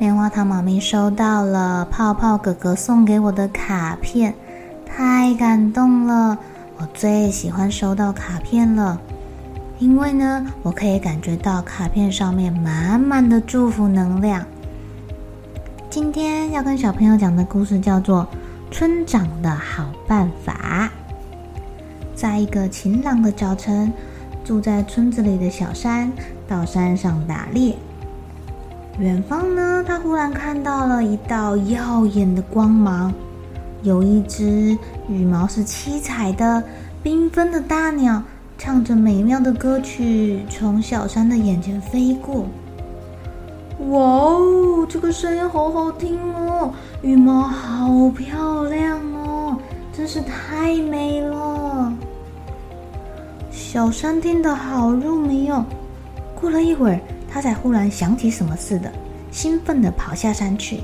棉花糖妈咪收到了泡泡哥哥送给我的卡片，太感动了！我最喜欢收到卡片了，因为呢，我可以感觉到卡片上面满满的祝福能量。今天要跟小朋友讲的故事叫做《村长的好办法》。在一个晴朗的早晨，住在村子里的小山到山上打猎。远方呢，他忽然看到了一道耀眼的光芒，有一只羽毛是七彩的、缤纷的大鸟，唱着美妙的歌曲，从小山的眼前飞过。哇哦，这个声音好好听哦！羽毛好漂亮哦，真是太美了。小山听得好入迷哦。过了一会儿，他才忽然想起什么似的，兴奋地跑下山去。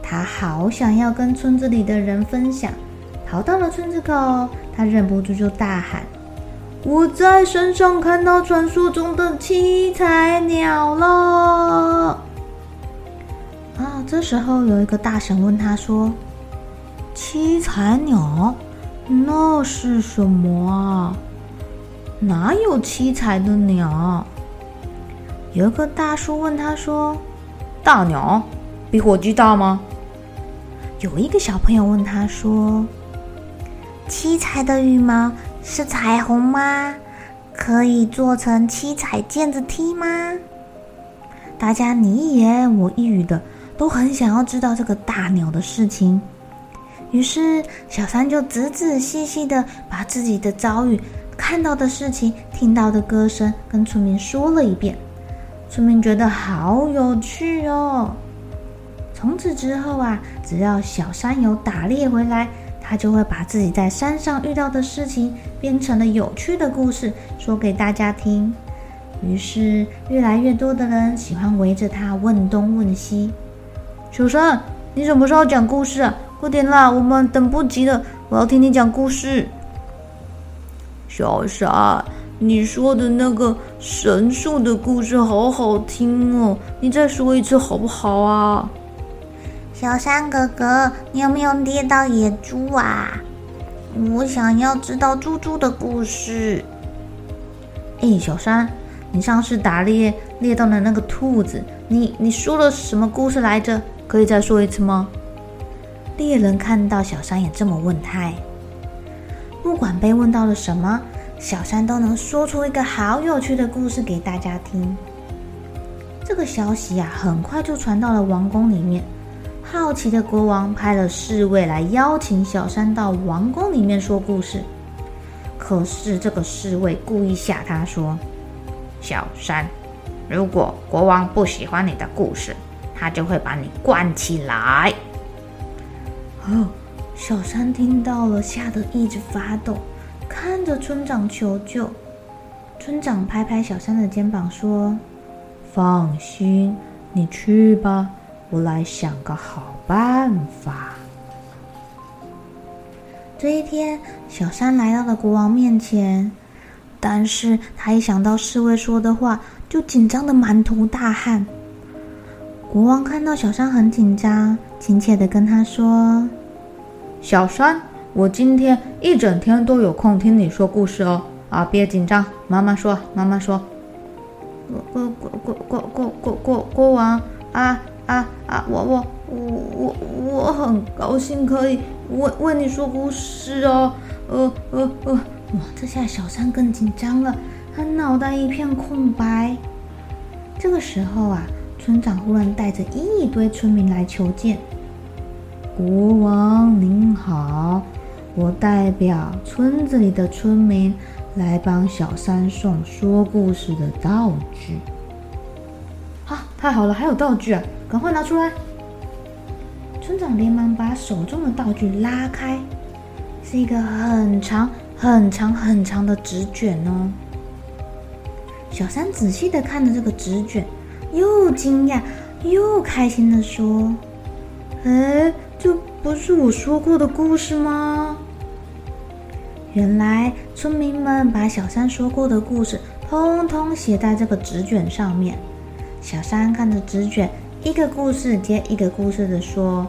他好想要跟村子里的人分享。跑到了村子口，他忍不住就大喊：“我在山上看到传说中的七彩鸟了！”啊，这时候有一个大神问他说：“七彩鸟，那是什么啊？”哪有七彩的鸟？有一个大叔问他说：“大鸟比火鸡大吗？”有一个小朋友问他说：“七彩的羽毛是彩虹吗？可以做成七彩毽子踢吗？”大家你一言我一语的，都很想要知道这个大鸟的事情。于是小三就仔仔细细的把自己的遭遇。看到的事情，听到的歌声，跟村民说了一遍。村民觉得好有趣哦。从此之后啊，只要小山有打猎回来，他就会把自己在山上遇到的事情编成了有趣的故事，说给大家听。于是，越来越多的人喜欢围着他问东问西。小山，你什么时候讲故事啊？快点啦，我们等不及了，我要听你讲故事。小山，你说的那个神树的故事好好听哦，你再说一次好不好啊？小山哥哥，你有没有猎到野猪啊？我想要知道猪猪的故事。哎，小山，你上次打猎猎到了那个兔子，你你说了什么故事来着？可以再说一次吗？猎人看到小山也这么问他。不管被问到了什么，小山都能说出一个好有趣的故事给大家听。这个消息啊，很快就传到了王宫里面。好奇的国王派了侍卫来邀请小山到王宫里面说故事。可是这个侍卫故意吓他说：“小山，如果国王不喜欢你的故事，他就会把你关起来。”哦。小山听到了，吓得一直发抖，看着村长求救。村长拍拍小山的肩膀说：“放心，你去吧，我来想个好办法。”这一天，小山来到了国王面前，但是他一想到侍卫说的话，就紧张的满头大汗。国王看到小山很紧张，亲切的跟他说。小山，我今天一整天都有空听你说故事哦。啊，别紧张，慢慢说，慢慢说。国国国国国国国国国王啊啊啊！我我我我我很高兴可以为为你说故事哦。呃呃呃，哇！这下小三更紧张了，他脑袋一片空白。这个时候啊，村长忽然带着一堆村民来求见。国王您好，我代表村子里的村民来帮小三送说故事的道具。啊，太好了，还有道具啊！赶快拿出来！村长连忙把手中的道具拉开，是一个很长、很长、很长的纸卷哦。小三仔细的看着这个纸卷，又惊讶又开心的说：“哎，这不是我说过的故事吗？”原来村民们把小三说过的故事通通写在这个纸卷上面。小三看着纸卷，一个故事接一个故事的说，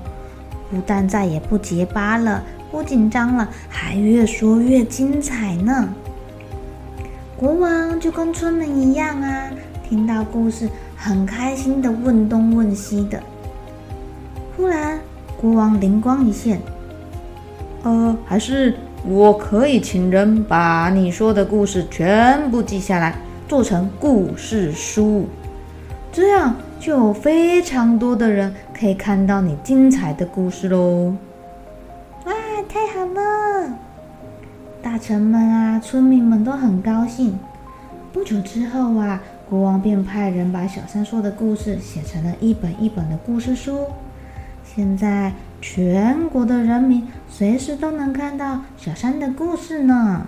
不但再也不结巴了，不紧张了，还越说越精彩呢。国王就跟村民一样啊，听到故事很开心的问东问西的。忽然，国王灵光一现，呃，还是我可以请人把你说的故事全部记下来，做成故事书。这样就有非常多的人可以看到你精彩的故事喽！哇，太好了！大臣们啊，村民们都很高兴。不久之后啊，国王便派人把小三说的故事写成了一本一本的故事书。现在全国的人民随时都能看到小山的故事呢。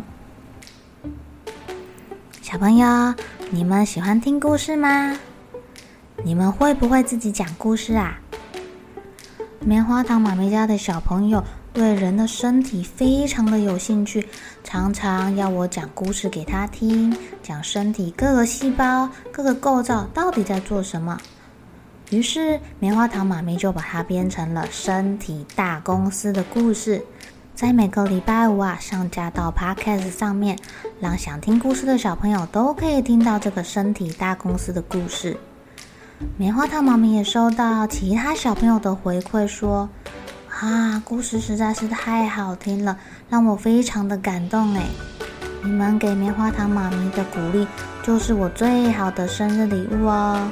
小朋友，你们喜欢听故事吗？你们会不会自己讲故事啊？棉花糖妈咪家的小朋友对人的身体非常的有兴趣，常常要我讲故事给他听，讲身体各个细胞、各个构造到底在做什么。于是棉花糖妈咪就把它编成了《身体大公司》的故事，在每个礼拜五啊上架到 Podcast 上面，让想听故事的小朋友都可以听到这个《身体大公司》的故事。棉花糖妈咪也收到其他小朋友的回馈说，啊，故事实在是太好听了，让我非常的感动哎！你们给棉花糖妈咪的鼓励，就是我最好的生日礼物哦，